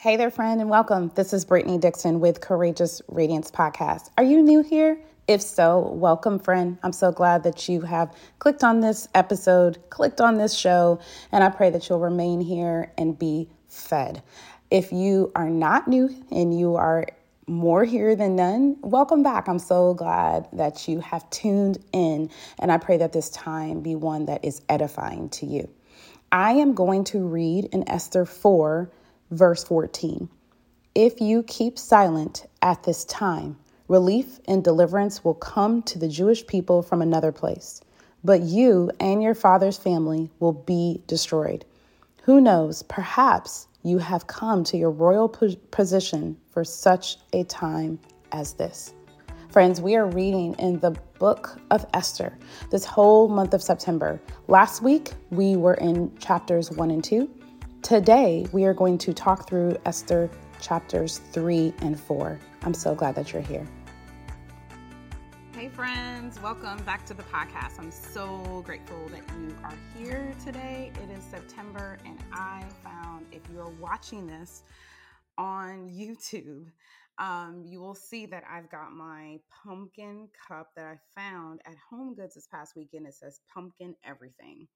Hey there, friend, and welcome. This is Brittany Dixon with Courageous Radiance Podcast. Are you new here? If so, welcome, friend. I'm so glad that you have clicked on this episode, clicked on this show, and I pray that you'll remain here and be fed. If you are not new and you are more here than none, welcome back. I'm so glad that you have tuned in, and I pray that this time be one that is edifying to you. I am going to read in Esther 4 verse 14. If you keep silent at this time, relief and deliverance will come to the Jewish people from another place, but you and your father's family will be destroyed. Who knows, perhaps you have come to your royal position for such a time as this. Friends, we are reading in the book of Esther this whole month of September. Last week, we were in chapters 1 and 2. Today, we are going to talk through Esther chapters 3 and 4. I'm so glad that you're here. Hey, friends, welcome back to the podcast. I'm so grateful that you are here today. It is September, and I found if you're watching this on YouTube, um, you will see that I've got my pumpkin cup that I found at Home Goods this past weekend. It says pumpkin everything.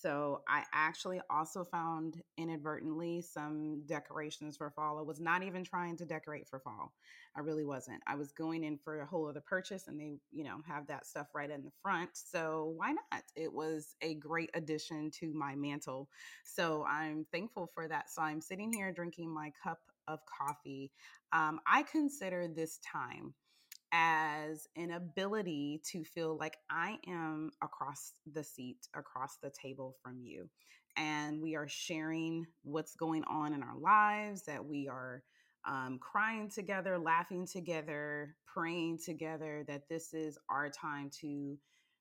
So I actually also found inadvertently some decorations for fall. I was not even trying to decorate for fall. I really wasn't. I was going in for a whole other purchase and they, you know, have that stuff right in the front. So why not? It was a great addition to my mantle. So I'm thankful for that. So I'm sitting here drinking my cup of coffee. Um, I consider this time as an ability to feel like I am across the seat, across the table from you. And we are sharing what's going on in our lives, that we are um, crying together, laughing together, praying together, that this is our time to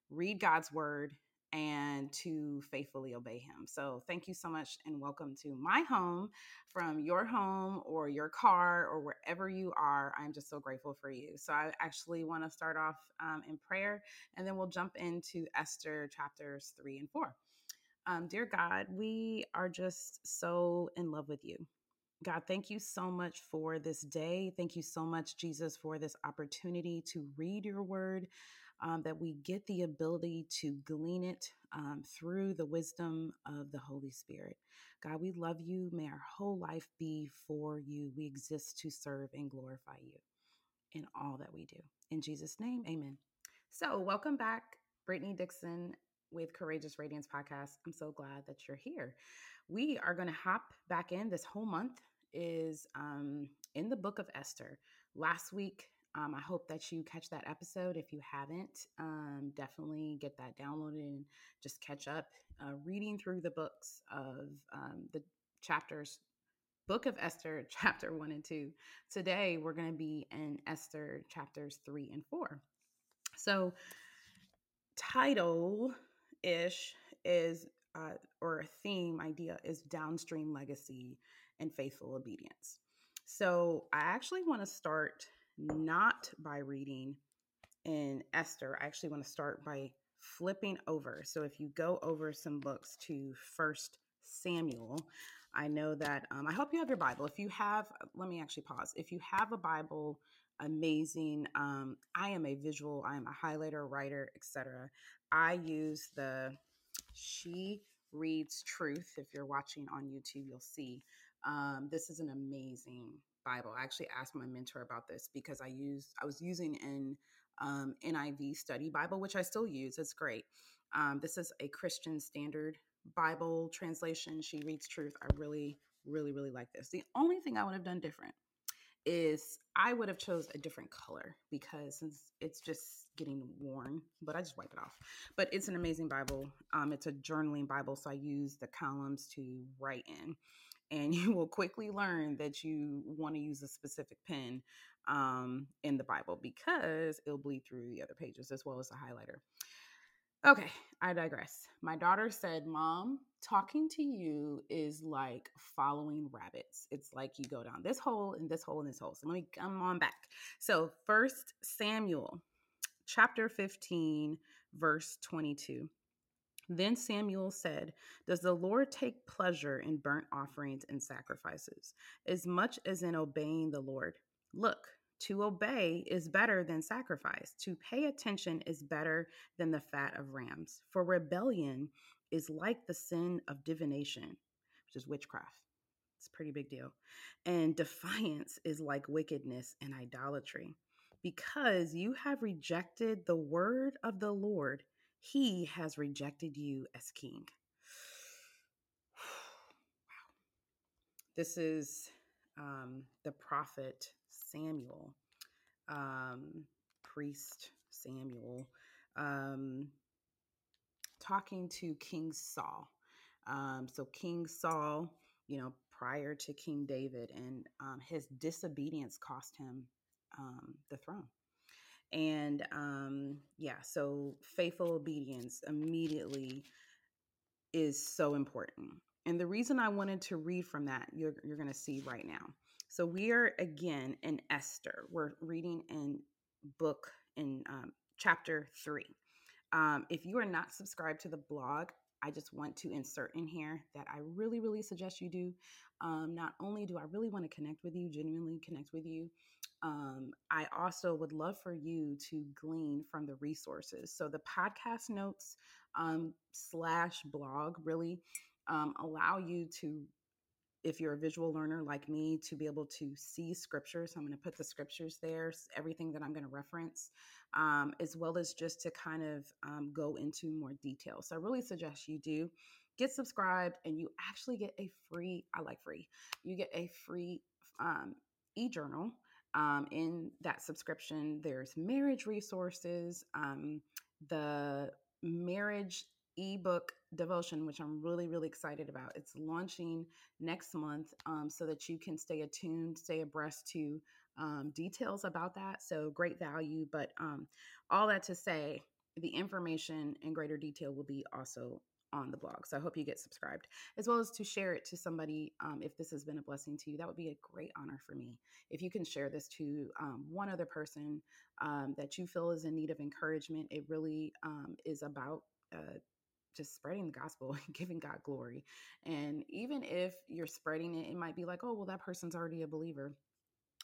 read God's word and to faithfully obey him. So, thank you so much and welcome to my home from your home or your car or wherever you are. I'm just so grateful for you. So, I actually want to start off um, in prayer and then we'll jump into Esther chapters three and four. Um, dear God, we are just so in love with you. God, thank you so much for this day. Thank you so much, Jesus, for this opportunity to read your word, um, that we get the ability to glean it um, through the wisdom of the Holy Spirit. God, we love you. May our whole life be for you. We exist to serve and glorify you in all that we do. In Jesus' name, amen. So, welcome back, Brittany Dixon with Courageous Radiance Podcast. I'm so glad that you're here. We are going to hop back in. This whole month is um, in the book of Esther. Last week, um, I hope that you catch that episode. If you haven't, um, definitely get that downloaded and just catch up. Uh, reading through the books of um, the chapters, Book of Esther, chapter one and two. Today, we're going to be in Esther chapters three and four. So, title ish is, uh, or a theme idea is downstream legacy and faithful obedience. So, I actually want to start not by reading in Esther. I actually want to start by flipping over. So if you go over some books to First Samuel, I know that um, I hope you have your Bible. If you have, let me actually pause. If you have a Bible, amazing. Um, I am a visual. I am a highlighter, writer, etc. I use the She Reads Truth. If you're watching on YouTube, you'll see. Um, this is an amazing Bible. I actually asked my mentor about this because I used I was using an um, NIV study Bible, which I still use. It's great. Um, this is a Christian Standard Bible translation. She reads truth. I really, really, really like this. The only thing I would have done different is I would have chose a different color because since it's just getting worn, but I just wipe it off. But it's an amazing Bible. Um, it's a journaling Bible, so I use the columns to write in and you will quickly learn that you want to use a specific pen um, in the Bible because it'll bleed through the other pages as well as the highlighter. Okay, I digress. My daughter said, Mom, talking to you is like following rabbits. It's like you go down this hole and this hole and this hole. So let me come on back. So, first Samuel chapter 15, verse 22. Then Samuel said, Does the Lord take pleasure in burnt offerings and sacrifices, as much as in obeying the Lord? Look, to obey is better than sacrifice. To pay attention is better than the fat of rams. For rebellion is like the sin of divination, which is witchcraft. It's a pretty big deal. And defiance is like wickedness and idolatry. Because you have rejected the word of the Lord, he has rejected you as king. wow. This is um, the prophet Samuel, um, priest Samuel, um, talking to King Saul. Um, so, King Saul, you know, prior to King David, and um, his disobedience cost him um, the throne. And um, yeah, so faithful obedience immediately is so important. And the reason I wanted to read from that, you're, you're going to see right now. So we are again in Esther. We're reading in book in um, chapter three. Um, if you are not subscribed to the blog, I just want to insert in here that I really, really suggest you do. Um, not only do I really want to connect with you, genuinely connect with you, um, I also would love for you to glean from the resources. So the podcast notes um, slash blog really um, allow you to if you're a visual learner like me to be able to see scriptures i'm going to put the scriptures there everything that i'm going to reference um, as well as just to kind of um, go into more detail. So i really suggest you do get subscribed and you actually get a free i like free you get a free um, e-journal um, in that subscription. There's marriage resources um, the marriage ebook devotion, which I'm really, really excited about. It's launching next month um, so that you can stay attuned, stay abreast to um, details about that. So, great value. But um, all that to say, the information in greater detail will be also on the blog. So I hope you get subscribed, as well as to share it to somebody um, if this has been a blessing to you. That would be a great honor for me. If you can share this to um, one other person um, that you feel is in need of encouragement, it really is about uh, just spreading the gospel and giving God glory. And even if you're spreading it, it might be like, oh, well, that person's already a believer.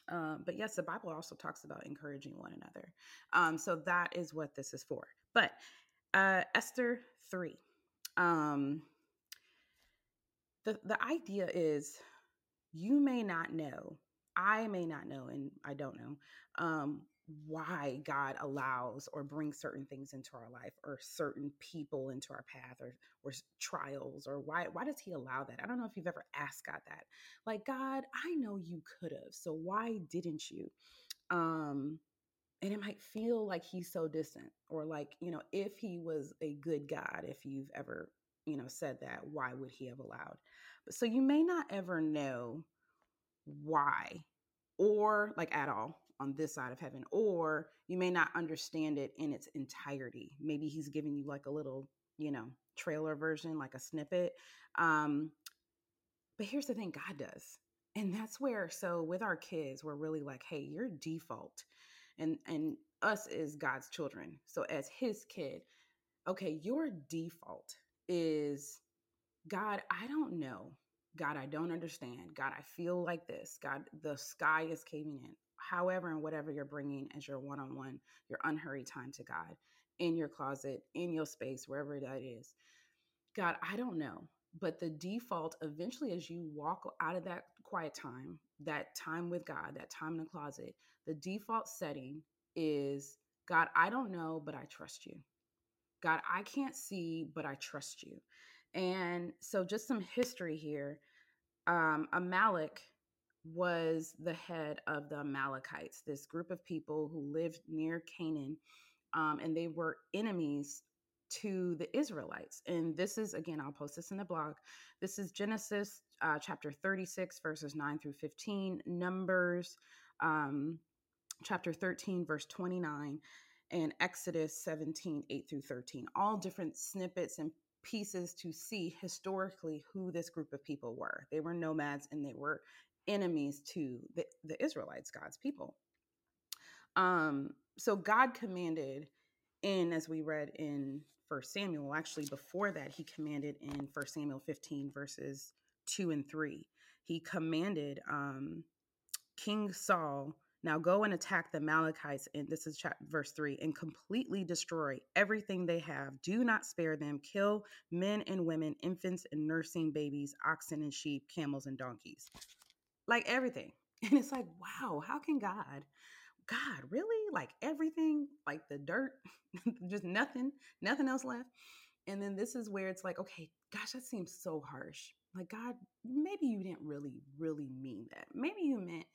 Um, but yes, the Bible also talks about encouraging one another. Um, so that is what this is for. But uh, Esther 3. Um, the, the idea is you may not know, I may not know, and I don't know, um, why God allows or brings certain things into our life or certain people into our path or or trials or why why does he allow that? I don't know if you've ever asked God that. Like God, I know you could have. So why didn't you? Um and it might feel like he's so distant or like, you know, if he was a good God, if you've ever, you know, said that, why would he have allowed? But so you may not ever know why or like at all on this side of heaven, or you may not understand it in its entirety. Maybe he's giving you like a little, you know, trailer version, like a snippet. Um, but here's the thing God does. And that's where, so with our kids, we're really like, hey, your default. And and us is God's children. So as his kid, okay, your default is God, I don't know. God, I don't understand. God, I feel like this. God, the sky is caving in. However and whatever you're bringing as your one-on-one your unhurried time to god in your closet in your space wherever that is. God i don't know but the default eventually as you walk out of that quiet time that time with god that time in the closet the default setting is god i don't know but i trust you. God i can't see but i trust you. And so just some history here um amalek was the head of the Amalekites, this group of people who lived near Canaan, um, and they were enemies to the Israelites. And this is, again, I'll post this in the blog. This is Genesis uh, chapter 36, verses 9 through 15, Numbers um, chapter 13, verse 29, and Exodus 17, 8 through 13. All different snippets and pieces to see historically who this group of people were. They were nomads and they were enemies to the, the Israelites, God's people. Um, so God commanded in, as we read in First Samuel. Actually, before that, he commanded in First Samuel 15 verses two and three. He commanded um, King Saul now go and attack the Amalekites, and this is chapter, verse 3 and completely destroy everything they have. Do not spare them. Kill men and women, infants and nursing babies, oxen and sheep, camels and donkeys. Like everything. And it's like, wow, how can God, God, really? Like everything, like the dirt, just nothing, nothing else left. And then this is where it's like, okay, gosh, that seems so harsh. Like, God, maybe you didn't really, really mean that. Maybe you meant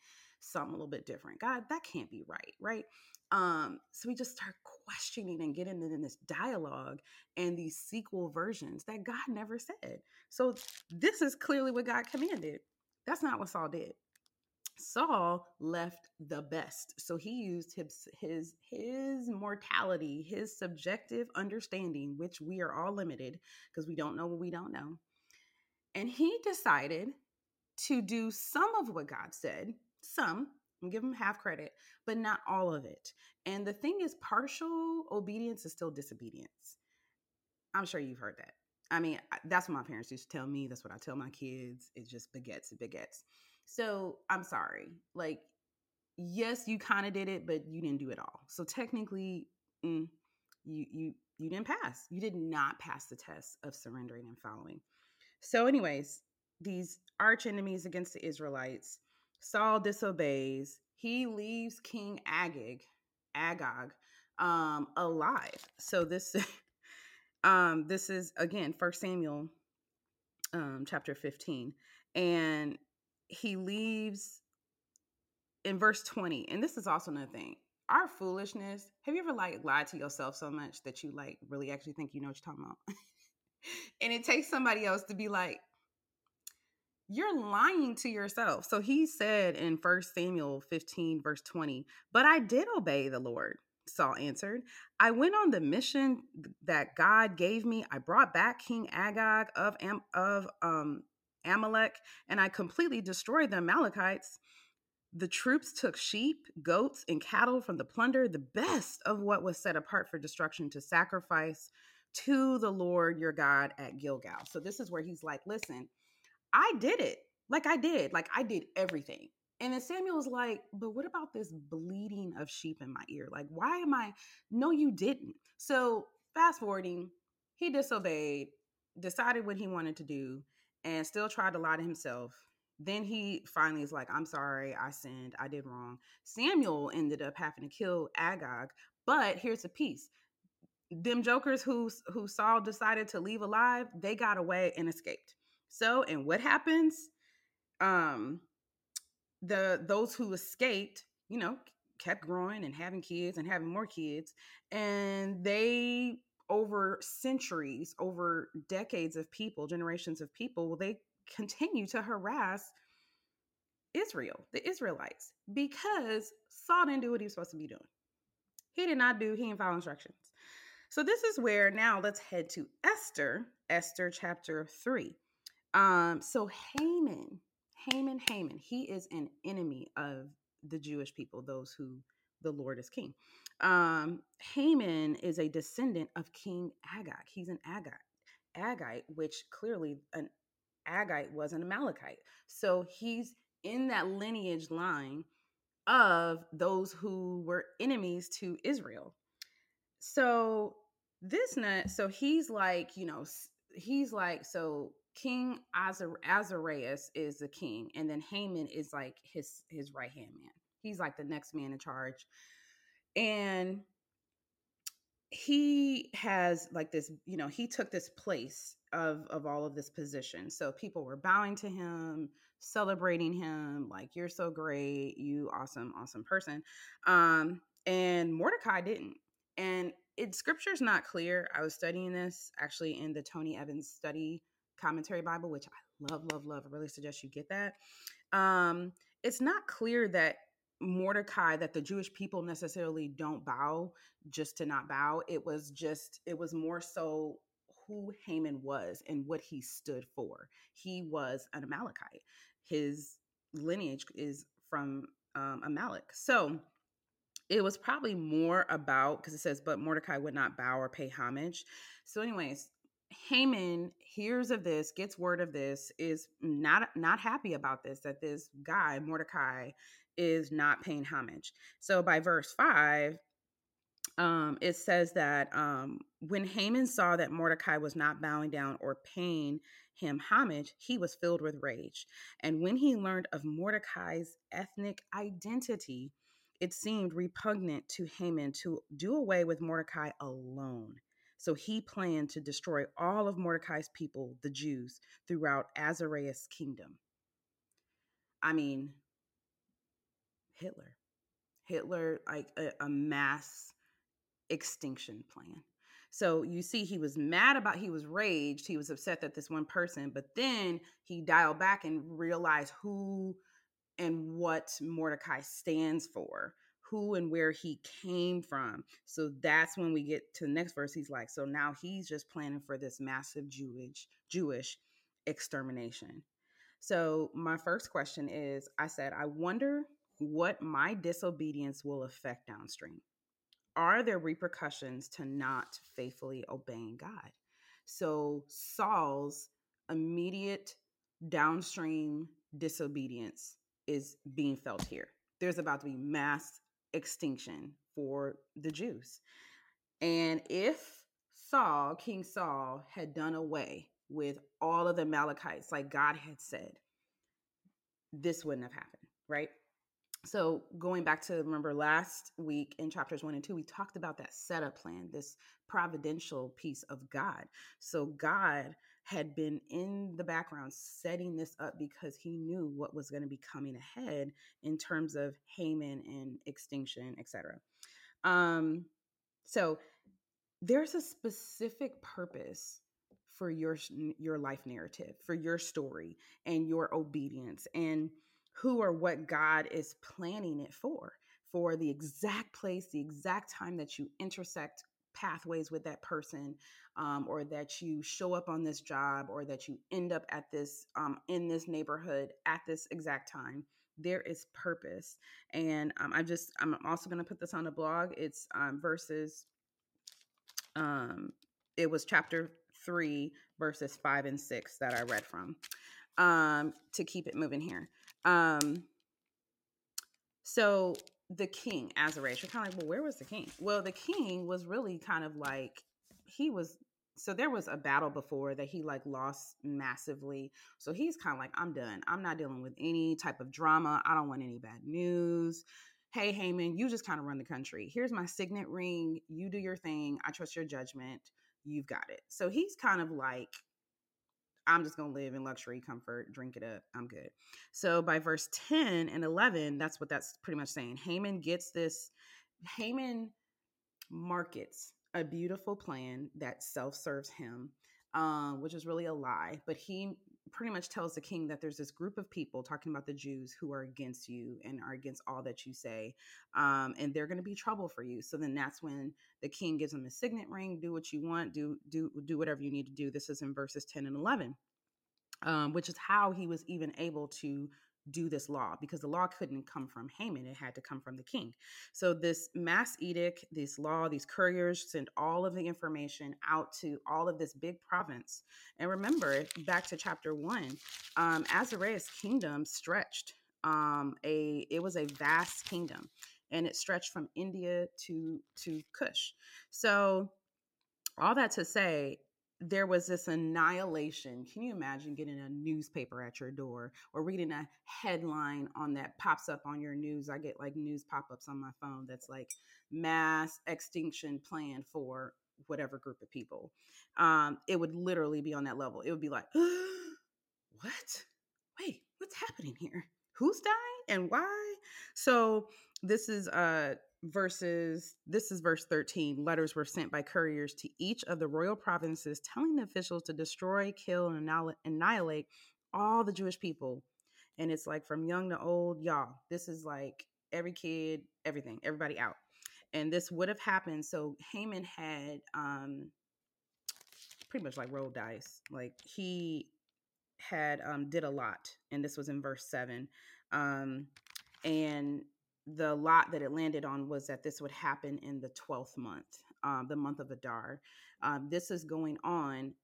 something a little bit different. God, that can't be right, right? Um, so we just start questioning and getting in this dialogue and these sequel versions that God never said. So this is clearly what God commanded. That's not what Saul did. Saul left the best. So he used his his his mortality, his subjective understanding, which we are all limited because we don't know what we don't know and he decided to do some of what God said, some, give them half credit, but not all of it. And the thing is, partial obedience is still disobedience. I'm sure you've heard that. I mean, that's what my parents used to tell me. That's what I tell my kids. It just begets, begets. So I'm sorry. Like, yes, you kind of did it, but you didn't do it all. So technically, mm, you you you didn't pass. You did not pass the test of surrendering and following. So, anyways, these arch enemies against the Israelites, Saul disobeys. He leaves King Agag, Agag, um, alive. So this, um, this is again First Samuel, um, chapter fifteen, and he leaves in verse twenty. And this is also another thing. Our foolishness. Have you ever like lied to yourself so much that you like really actually think you know what you're talking about? and it takes somebody else to be like, you're lying to yourself. So he said in First Samuel 15, verse 20, but I did obey the Lord. Saul answered, I went on the mission that God gave me. I brought back King Agag of, Am- of um, Amalek, and I completely destroyed the Amalekites. The troops took sheep, goats, and cattle from the plunder, the best of what was set apart for destruction, to sacrifice to the Lord your God at Gilgal. So this is where he's like, listen, I did it. Like I did. Like I did everything. And then Samuel's like, but what about this bleeding of sheep in my ear? Like, why am I? No, you didn't. So fast forwarding, he disobeyed, decided what he wanted to do, and still tried to lie to himself. Then he finally is like, I'm sorry, I sinned, I did wrong. Samuel ended up having to kill Agag. But here's the piece them jokers who who Saul decided to leave alive, they got away and escaped. So, and what happens? Um, the those who escaped, you know, kept growing and having kids and having more kids, and they over centuries, over decades of people, generations of people, they continue to harass Israel, the Israelites, because Saul didn't do what he was supposed to be doing. He did not do, he didn't follow instructions. So this is where now let's head to Esther, Esther chapter 3. Um, so Haman, Haman, Haman, he is an enemy of the Jewish people, those who the Lord is king. Um, Haman is a descendant of King Agag. He's an Agag, Agite, which clearly an Agite was an Amalekite. So he's in that lineage line of those who were enemies to Israel. So this nut, so he's like, you know, he's like, so King Azar- Azarias is the king, and then Haman is like his his right hand man. He's like the next man in charge, and he has like this, you know, he took this place of of all of this position. So people were bowing to him, celebrating him, like you're so great, you awesome, awesome person. Um, and Mordecai didn't. And it scripture's not clear. I was studying this actually in the Tony Evans study commentary Bible, which I love, love, love. I really suggest you get that. Um, it's not clear that Mordecai, that the Jewish people necessarily don't bow just to not bow. It was just, it was more so who Haman was and what he stood for. He was an Amalekite. His lineage is from um, Amalek. So it was probably more about because it says, but Mordecai would not bow or pay homage. So, anyways, Haman hears of this, gets word of this, is not not happy about this that this guy Mordecai is not paying homage. So by verse five, um, it says that um, when Haman saw that Mordecai was not bowing down or paying him homage, he was filled with rage. And when he learned of Mordecai's ethnic identity, it seemed repugnant to Haman to do away with Mordecai alone. So he planned to destroy all of Mordecai's people, the Jews, throughout Ahasuerus' kingdom. I mean, Hitler. Hitler, like a, a mass extinction plan. So you see, he was mad about, he was raged, he was upset that this one person, but then he dialed back and realized who and what Mordecai stands for, who and where he came from. So that's when we get to the next verse. He's like, so now he's just planning for this massive Jewish Jewish extermination. So my first question is, I said, I wonder what my disobedience will affect downstream are there repercussions to not faithfully obeying God? So Saul's immediate downstream disobedience is being felt here. There's about to be mass extinction for the Jews. And if Saul, King Saul, had done away with all of the Amalekites, like God had said, this wouldn't have happened, right? so going back to remember last week in chapters one and two we talked about that setup plan this providential piece of god so god had been in the background setting this up because he knew what was going to be coming ahead in terms of haman and extinction etc um so there's a specific purpose for your your life narrative for your story and your obedience and who or what God is planning it for, for the exact place, the exact time that you intersect pathways with that person um, or that you show up on this job or that you end up at this um, in this neighborhood at this exact time there is purpose and um, i just i'm also going to put this on the blog it's um, verses um it was chapter 3 verses 5 and 6 that i read from um, to keep it moving here. Um, so the king, Ahasuerus, you're kind of like, well, where was the king? Well, the king was really kind of like he was. So there was a battle before that he like lost massively. So he's kind of like, I'm done. I'm not dealing with any type of drama. I don't want any bad news. Hey, Haman, you just kind of run the country. Here's my signet ring. You do your thing. I trust your judgment. You've got it. So he's kind of like I'm just going to live in luxury, comfort, drink it up. I'm good. So by verse 10 and 11, that's what that's pretty much saying. Haman gets this, Haman markets a beautiful plan that self serves him, um, which is really a lie. But he pretty much tells the king that there's this group of people talking about the Jews who are against you and are against all that you say, um, and they're going to be trouble for you. So then that's when the king gives him a signet ring. Do what you want. Do do do whatever you need to do. This is in verses ten and eleven, um, which is how he was even able to do this law because the law couldn't come from Haman, it had to come from the king. So, this mass edict, this law, these couriers send all of the information out to all of this big province. And remember, back to chapter one, um, Ahasuerus' kingdom stretched. Um, a it was a vast kingdom, and it stretched from India to to Kush. So, all that to say, there was this annihilation. Can you imagine getting a newspaper at your door or reading a headline on that pops up on your news? I get like news pop ups on my phone that's like mass extinction plan for whatever group of people. Um, it would literally be on that level. It would be like, what? Wait, what's happening here? Who's dying and why? So this is uh verses this is verse 13 letters were sent by couriers to each of the royal provinces telling the officials to destroy kill and annihilate all the jewish people. And it's like from young to old y'all this is like every kid everything everybody out. And this would have happened so haman had um pretty much like rolled dice. Like he had um did a lot and this was in verse 7 um and the lot that it landed on was that this would happen in the 12th month, um, the month of Adar. Um, this is going on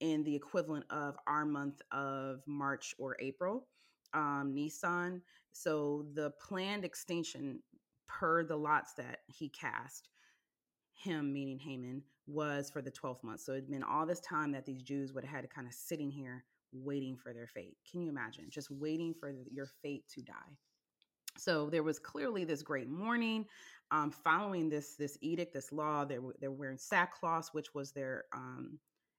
in the equivalent of our month of March or April, um, Nisan. So the planned extinction per the lots that he cast, him meaning Haman, was for the 12th month. So it'd been all this time that these Jews would have had to kind of sitting here waiting for their fate. Can you imagine? Just waiting for your fate to die. So there was clearly this great mourning um, following this this edict, this law. They were they're wearing sackcloth, which was their um,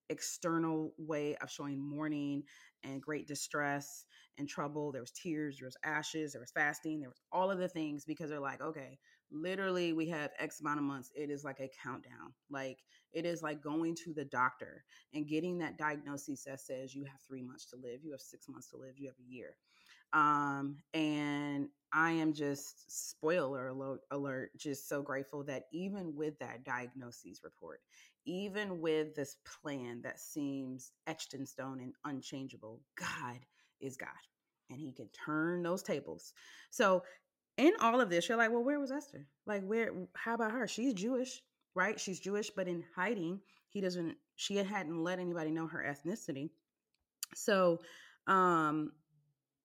external way of showing mourning and great distress and trouble. There was tears, there was ashes, there was fasting, there was all of the things because they're like, okay, literally we have X amount of months. It is like a countdown. Like it is like going to the doctor and getting that diagnosis that says you have three months to live, you have six months to live, you have a year. Um, and I am just spoiler alert, alert, just so grateful that even with that diagnosis report, even with this plan that seems etched in stone and unchangeable, God is God and he can turn those tables. So, in all of this, you're like, well, where was Esther? Like, where, how about her? She's Jewish, right? She's Jewish, but in hiding, he doesn't, she hadn't let anybody know her ethnicity. So, um,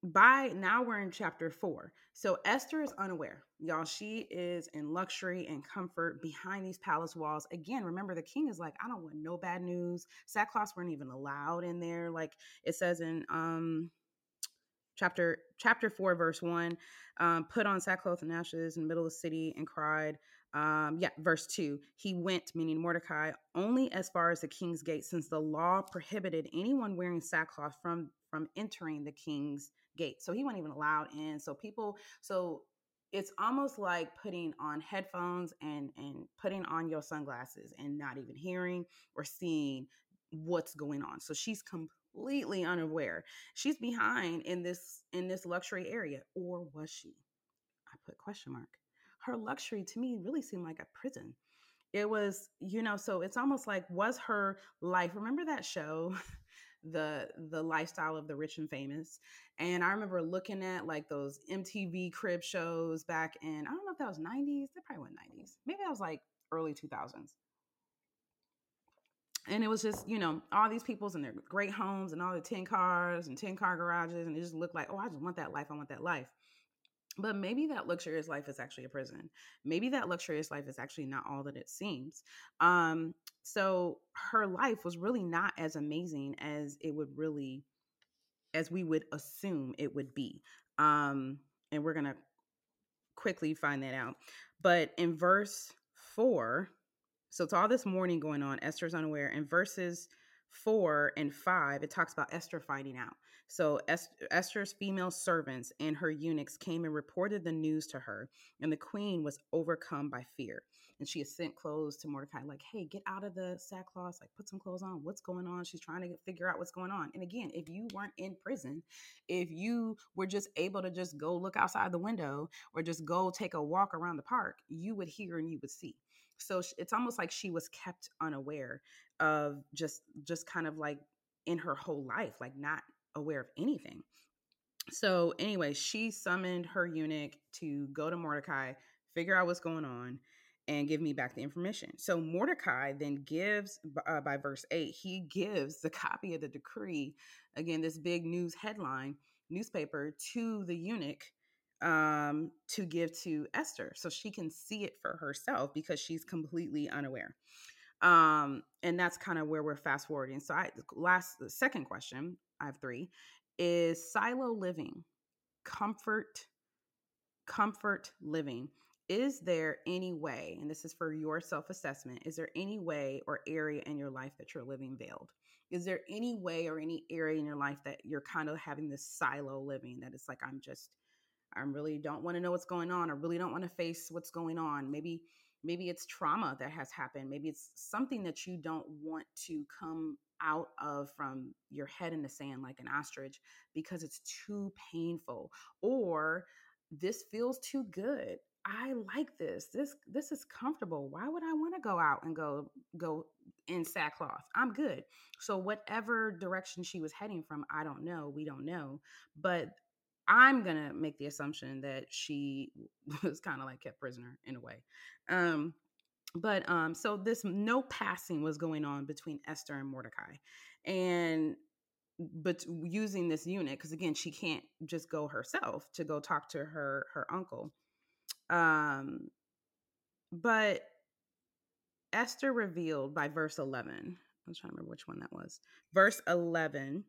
by now we're in chapter four. So Esther is unaware. Y'all, she is in luxury and comfort behind these palace walls. Again, remember the king is like, I don't want no bad news. Sackcloths weren't even allowed in there. Like it says in um chapter chapter 4 verse 1 um, put on sackcloth and ashes in the middle of the city and cried um, yeah verse 2 he went meaning mordecai only as far as the king's gate since the law prohibited anyone wearing sackcloth from from entering the king's gate so he wasn't even allowed in so people so it's almost like putting on headphones and and putting on your sunglasses and not even hearing or seeing what's going on so she's completely completely unaware. She's behind in this in this luxury area or was she? I put question mark. Her luxury to me really seemed like a prison. It was, you know, so it's almost like was her life. Remember that show the the lifestyle of the rich and famous. And i remember looking at like those mtv crib shows back in i don't know if that was 90s they probably went 90s maybe that was like early 2000s and it was just you know all these people's in their great homes and all the 10 cars and 10 car garages and it just looked like oh i just want that life i want that life but maybe that luxurious life is actually a prison maybe that luxurious life is actually not all that it seems um so her life was really not as amazing as it would really as we would assume it would be um and we're gonna quickly find that out but in verse 4 so it's all this mourning going on. Esther's unaware. In verses four and five, it talks about Esther finding out. So Esther's female servants and her eunuchs came and reported the news to her, and the queen was overcome by fear. And she has sent clothes to Mordecai, like, hey, get out of the sackcloth, like put some clothes on. What's going on? She's trying to figure out what's going on. And again, if you weren't in prison, if you were just able to just go look outside the window or just go take a walk around the park, you would hear and you would see so it's almost like she was kept unaware of just just kind of like in her whole life like not aware of anything so anyway she summoned her eunuch to go to mordecai figure out what's going on and give me back the information so mordecai then gives uh, by verse 8 he gives the copy of the decree again this big news headline newspaper to the eunuch um, to give to Esther so she can see it for herself because she's completely unaware. Um, and that's kind of where we're fast forwarding. So, I last second question, I have three, is silo living, comfort, comfort living. Is there any way, and this is for your self assessment, is there any way or area in your life that you're living veiled? Is there any way or any area in your life that you're kind of having this silo living that it's like, I'm just, I really don't want to know what's going on. I really don't want to face what's going on. Maybe maybe it's trauma that has happened. Maybe it's something that you don't want to come out of from your head in the sand like an ostrich because it's too painful or this feels too good. I like this. This this is comfortable. Why would I want to go out and go go in sackcloth? I'm good. So whatever direction she was heading from, I don't know. We don't know. But I'm gonna make the assumption that she was kind of like kept prisoner in a way. Um, but um, so this no passing was going on between Esther and Mordecai, and but using this unit because again she can't just go herself to go talk to her her uncle um but esther revealed by verse 11 i was trying to remember which one that was verse 11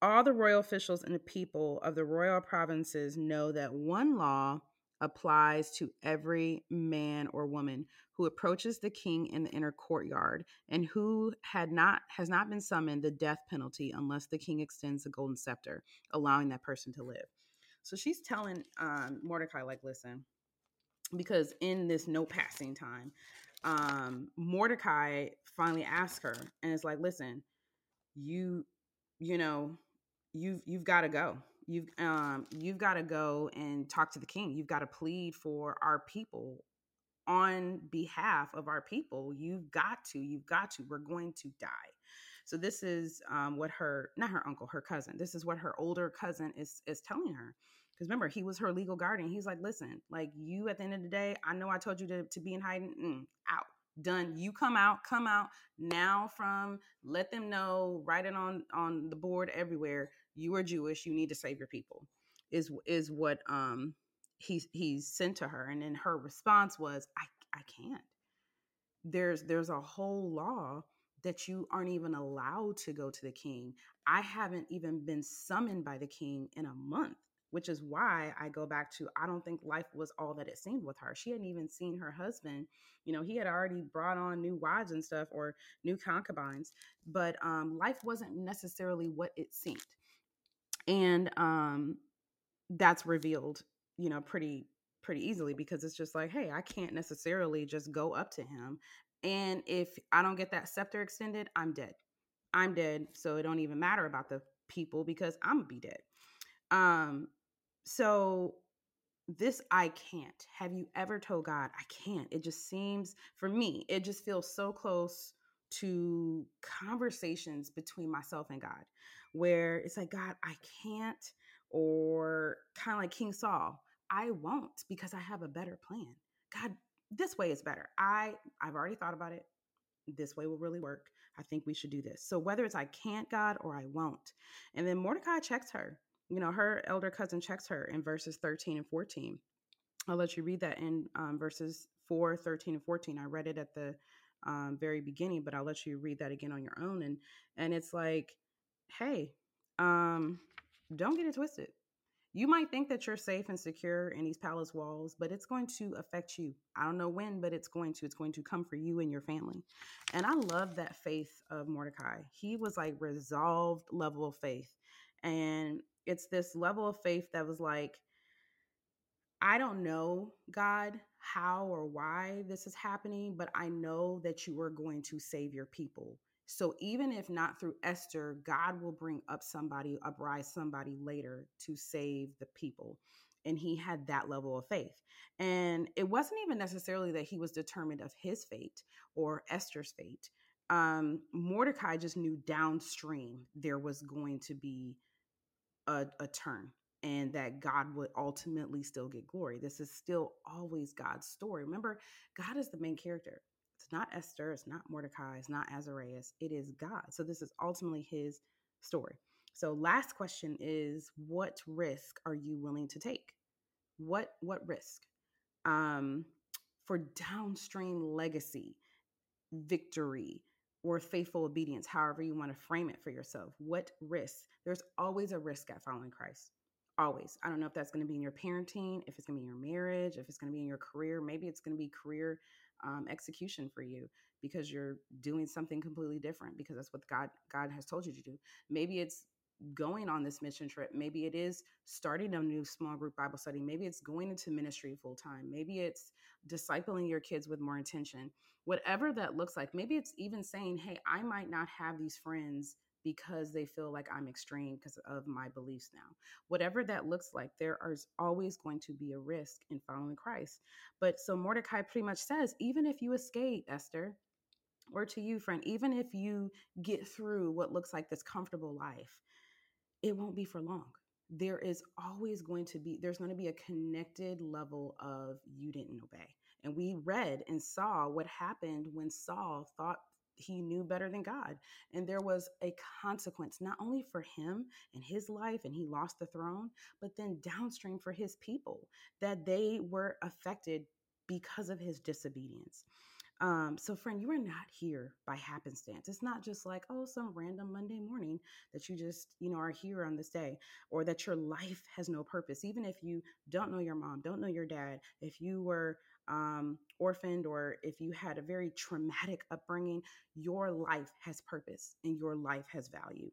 all the royal officials and the people of the royal provinces know that one law applies to every man or woman who approaches the king in the inner courtyard and who had not has not been summoned the death penalty unless the king extends the golden scepter allowing that person to live. So she's telling um, mordecai like listen because in this no passing time um, mordecai finally asks her and it's like listen you you know you've you've got to go You've um you've got to go and talk to the king. You've got to plead for our people on behalf of our people. You've got to. You've got to. We're going to die. So this is um, what her not her uncle, her cousin. This is what her older cousin is is telling her. Because remember, he was her legal guardian. He's like, listen, like you at the end of the day, I know I told you to, to be in hiding. Mm, out done you come out come out now from let them know write it on on the board everywhere you are jewish you need to save your people is is what um he he sent to her and then her response was i i can't there's there's a whole law that you aren't even allowed to go to the king i haven't even been summoned by the king in a month which is why I go back to I don't think life was all that it seemed with her. She hadn't even seen her husband. You know, he had already brought on new wives and stuff or new concubines, but um, life wasn't necessarily what it seemed. And um, that's revealed, you know, pretty pretty easily because it's just like, hey, I can't necessarily just go up to him. And if I don't get that scepter extended, I'm dead. I'm dead. So it don't even matter about the people because I'm gonna be dead. Um, so this I can't. Have you ever told God, I can't? It just seems, for me, it just feels so close to conversations between myself and God, where it's like, God, I can't, or kind of like King Saul, I won't because I have a better plan. God, this way is better. I I've already thought about it. This way will really work. I think we should do this. So whether it's I can't, God, or I won't. And then Mordecai checks her you know, her elder cousin checks her in verses 13 and 14. I'll let you read that in um, verses 4, 13, and 14. I read it at the um, very beginning, but I'll let you read that again on your own. And and it's like, hey, um, don't get it twisted. You might think that you're safe and secure in these palace walls, but it's going to affect you. I don't know when, but it's going to. It's going to come for you and your family. And I love that faith of Mordecai. He was like resolved level of faith. And it's this level of faith that was like, I don't know, God, how or why this is happening, but I know that you are going to save your people. So even if not through Esther, God will bring up somebody, uprise somebody later to save the people. And he had that level of faith. And it wasn't even necessarily that he was determined of his fate or Esther's fate. Um, Mordecai just knew downstream there was going to be a, a turn and that God would ultimately still get glory. This is still always God's story. Remember, God is the main character. Not Esther, it's not Mordecai, it's not Azarias, it is God. So this is ultimately his story. So last question is what risk are you willing to take? What what risk? Um for downstream legacy, victory, or faithful obedience, however you want to frame it for yourself. What risk? There's always a risk at following Christ. Always. I don't know if that's going to be in your parenting, if it's going to be in your marriage, if it's going to be in your career. Maybe it's going to be career um, execution for you because you're doing something completely different because that's what God God has told you to do. Maybe it's going on this mission trip. Maybe it is starting a new small group Bible study. Maybe it's going into ministry full time. Maybe it's discipling your kids with more intention. Whatever that looks like. Maybe it's even saying, hey, I might not have these friends because they feel like I'm extreme because of my beliefs now. Whatever that looks like, there is always going to be a risk in following Christ. But so Mordecai pretty much says, even if you escape, Esther, or to you, friend, even if you get through what looks like this comfortable life, it won't be for long. there is always going to be there's going to be a connected level of you didn't obey and we read and saw what happened when saul thought he knew better than god and there was a consequence not only for him and his life and he lost the throne but then downstream for his people that they were affected because of his disobedience um, so, friend, you are not here by happenstance. It's not just like, oh, some random Monday morning that you just, you know, are here on this day, or that your life has no purpose. Even if you don't know your mom, don't know your dad, if you were um, orphaned, or if you had a very traumatic upbringing, your life has purpose and your life has value.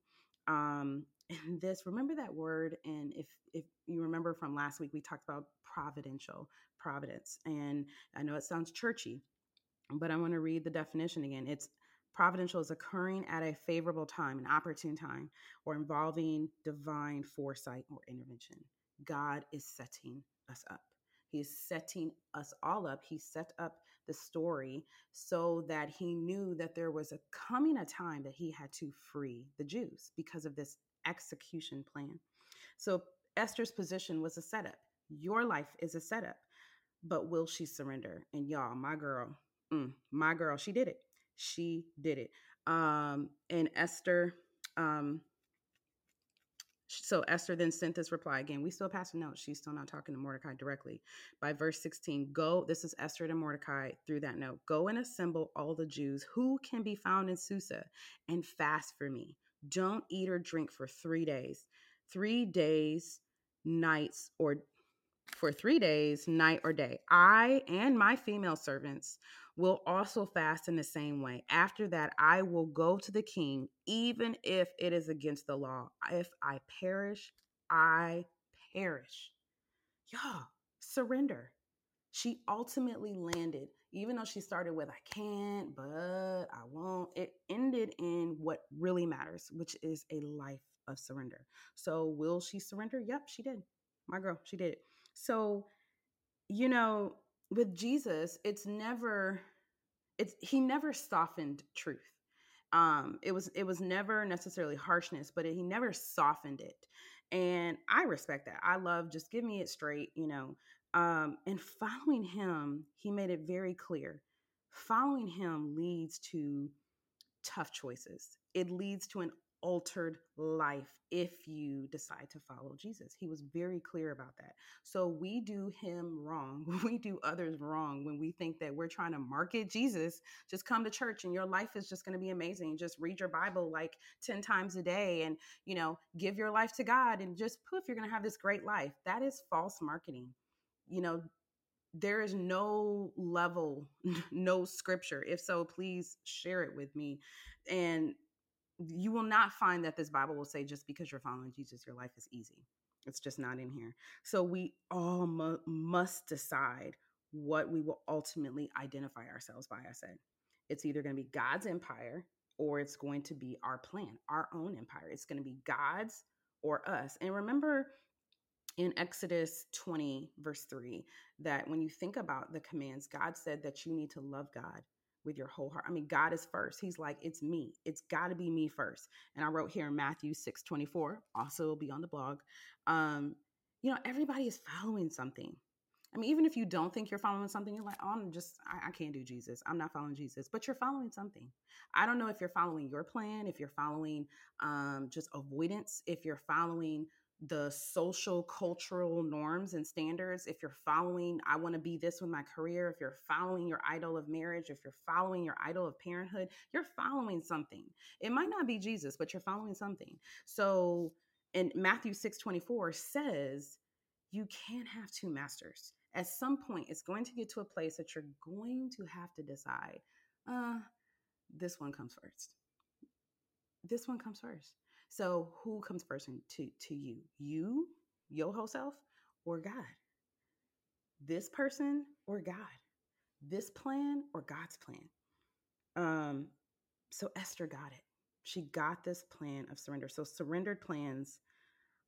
Um, and this, remember that word. And if if you remember from last week, we talked about providential, providence. And I know it sounds churchy but I want to read the definition again. It's providential is occurring at a favorable time, an opportune time, or involving divine foresight or intervention. God is setting us up. He is setting us all up. He set up the story so that he knew that there was a coming a time that he had to free the Jews because of this execution plan. So Esther's position was a setup. Your life is a setup, but will she surrender? And y'all, my girl, mm, my girl, she did it. She did it. Um, and Esther, um, so Esther then sent this reply again. We still pass a note. She's still not talking to Mordecai directly. By verse 16, go. This is Esther to Mordecai through that note. Go and assemble all the Jews who can be found in Susa and fast for me. Don't eat or drink for three days. Three days, nights, or for three days, night or day. I and my female servants will also fast in the same way. After that, I will go to the king, even if it is against the law. If I perish, I perish. Y'all, surrender. She ultimately landed, even though she started with, I can't, but I won't. It ended in what really matters, which is a life of surrender. So, will she surrender? Yep, she did. My girl, she did it. So, you know, with Jesus, it's never it's he never softened truth. Um, it was it was never necessarily harshness, but it, he never softened it, and I respect that. I love just give me it straight, you know. Um, and following him, he made it very clear. Following him leads to tough choices. It leads to an altered life if you decide to follow Jesus. He was very clear about that. So we do him wrong. We do others wrong when we think that we're trying to market Jesus. Just come to church and your life is just going to be amazing. Just read your Bible like 10 times a day and, you know, give your life to God and just poof, you're going to have this great life. That is false marketing. You know, there is no level, no scripture. If so, please share it with me. And you will not find that this Bible will say just because you're following Jesus, your life is easy. It's just not in here. So we all mu- must decide what we will ultimately identify ourselves by. I said it's either going to be God's empire or it's going to be our plan, our own empire. It's going to be God's or us. And remember in Exodus 20, verse 3, that when you think about the commands, God said that you need to love God with your whole heart. I mean, God is first. He's like, it's me. It's got to be me first. And I wrote here in Matthew 6 24, also will be on the blog. Um, you know, everybody is following something. I mean, even if you don't think you're following something, you're like, oh, I'm just, I, I can't do Jesus. I'm not following Jesus, but you're following something. I don't know if you're following your plan, if you're following um, just avoidance, if you're following the social cultural norms and standards if you're following i want to be this with my career if you're following your idol of marriage if you're following your idol of parenthood you're following something. It might not be jesus but you're following something. So and matthew 6 24 says you can't have two masters. At some point it's going to get to a place that you're going to have to decide uh this one comes first. This one comes first so who comes first to, to you? You, your whole self, or God? This person or God? This plan or God's plan? Um, so Esther got it. She got this plan of surrender. So surrendered plans,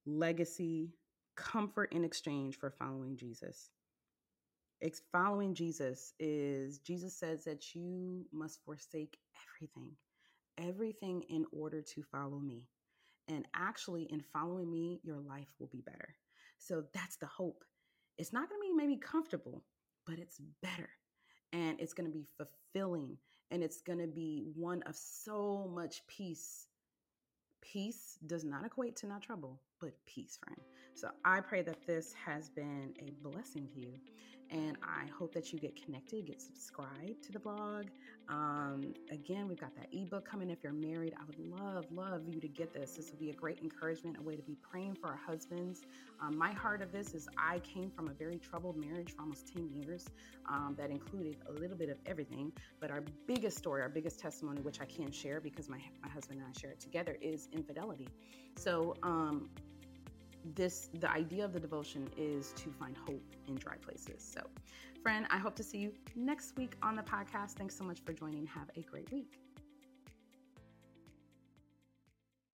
legacy, comfort in exchange for following Jesus. It's following Jesus is Jesus says that you must forsake everything, everything in order to follow me And actually, in following me, your life will be better. So that's the hope. It's not going to be maybe comfortable, but it's better. And it's going to be fulfilling. And it's going to be one of so much peace. Peace does not equate to not trouble but peace, friend. So I pray that this has been a blessing to you. And I hope that you get connected, get subscribed to the blog. Um, again, we've got that ebook coming if you're married. I would love, love you to get this. This will be a great encouragement, a way to be praying for our husbands. Um, my heart of this is I came from a very troubled marriage for almost 10 years um, that included a little bit of everything. But our biggest story, our biggest testimony, which I can share because my, my husband and I share it together, is infidelity. So, um, this the idea of the devotion is to find hope in dry places. So, friend, I hope to see you next week on the podcast. Thanks so much for joining. Have a great week.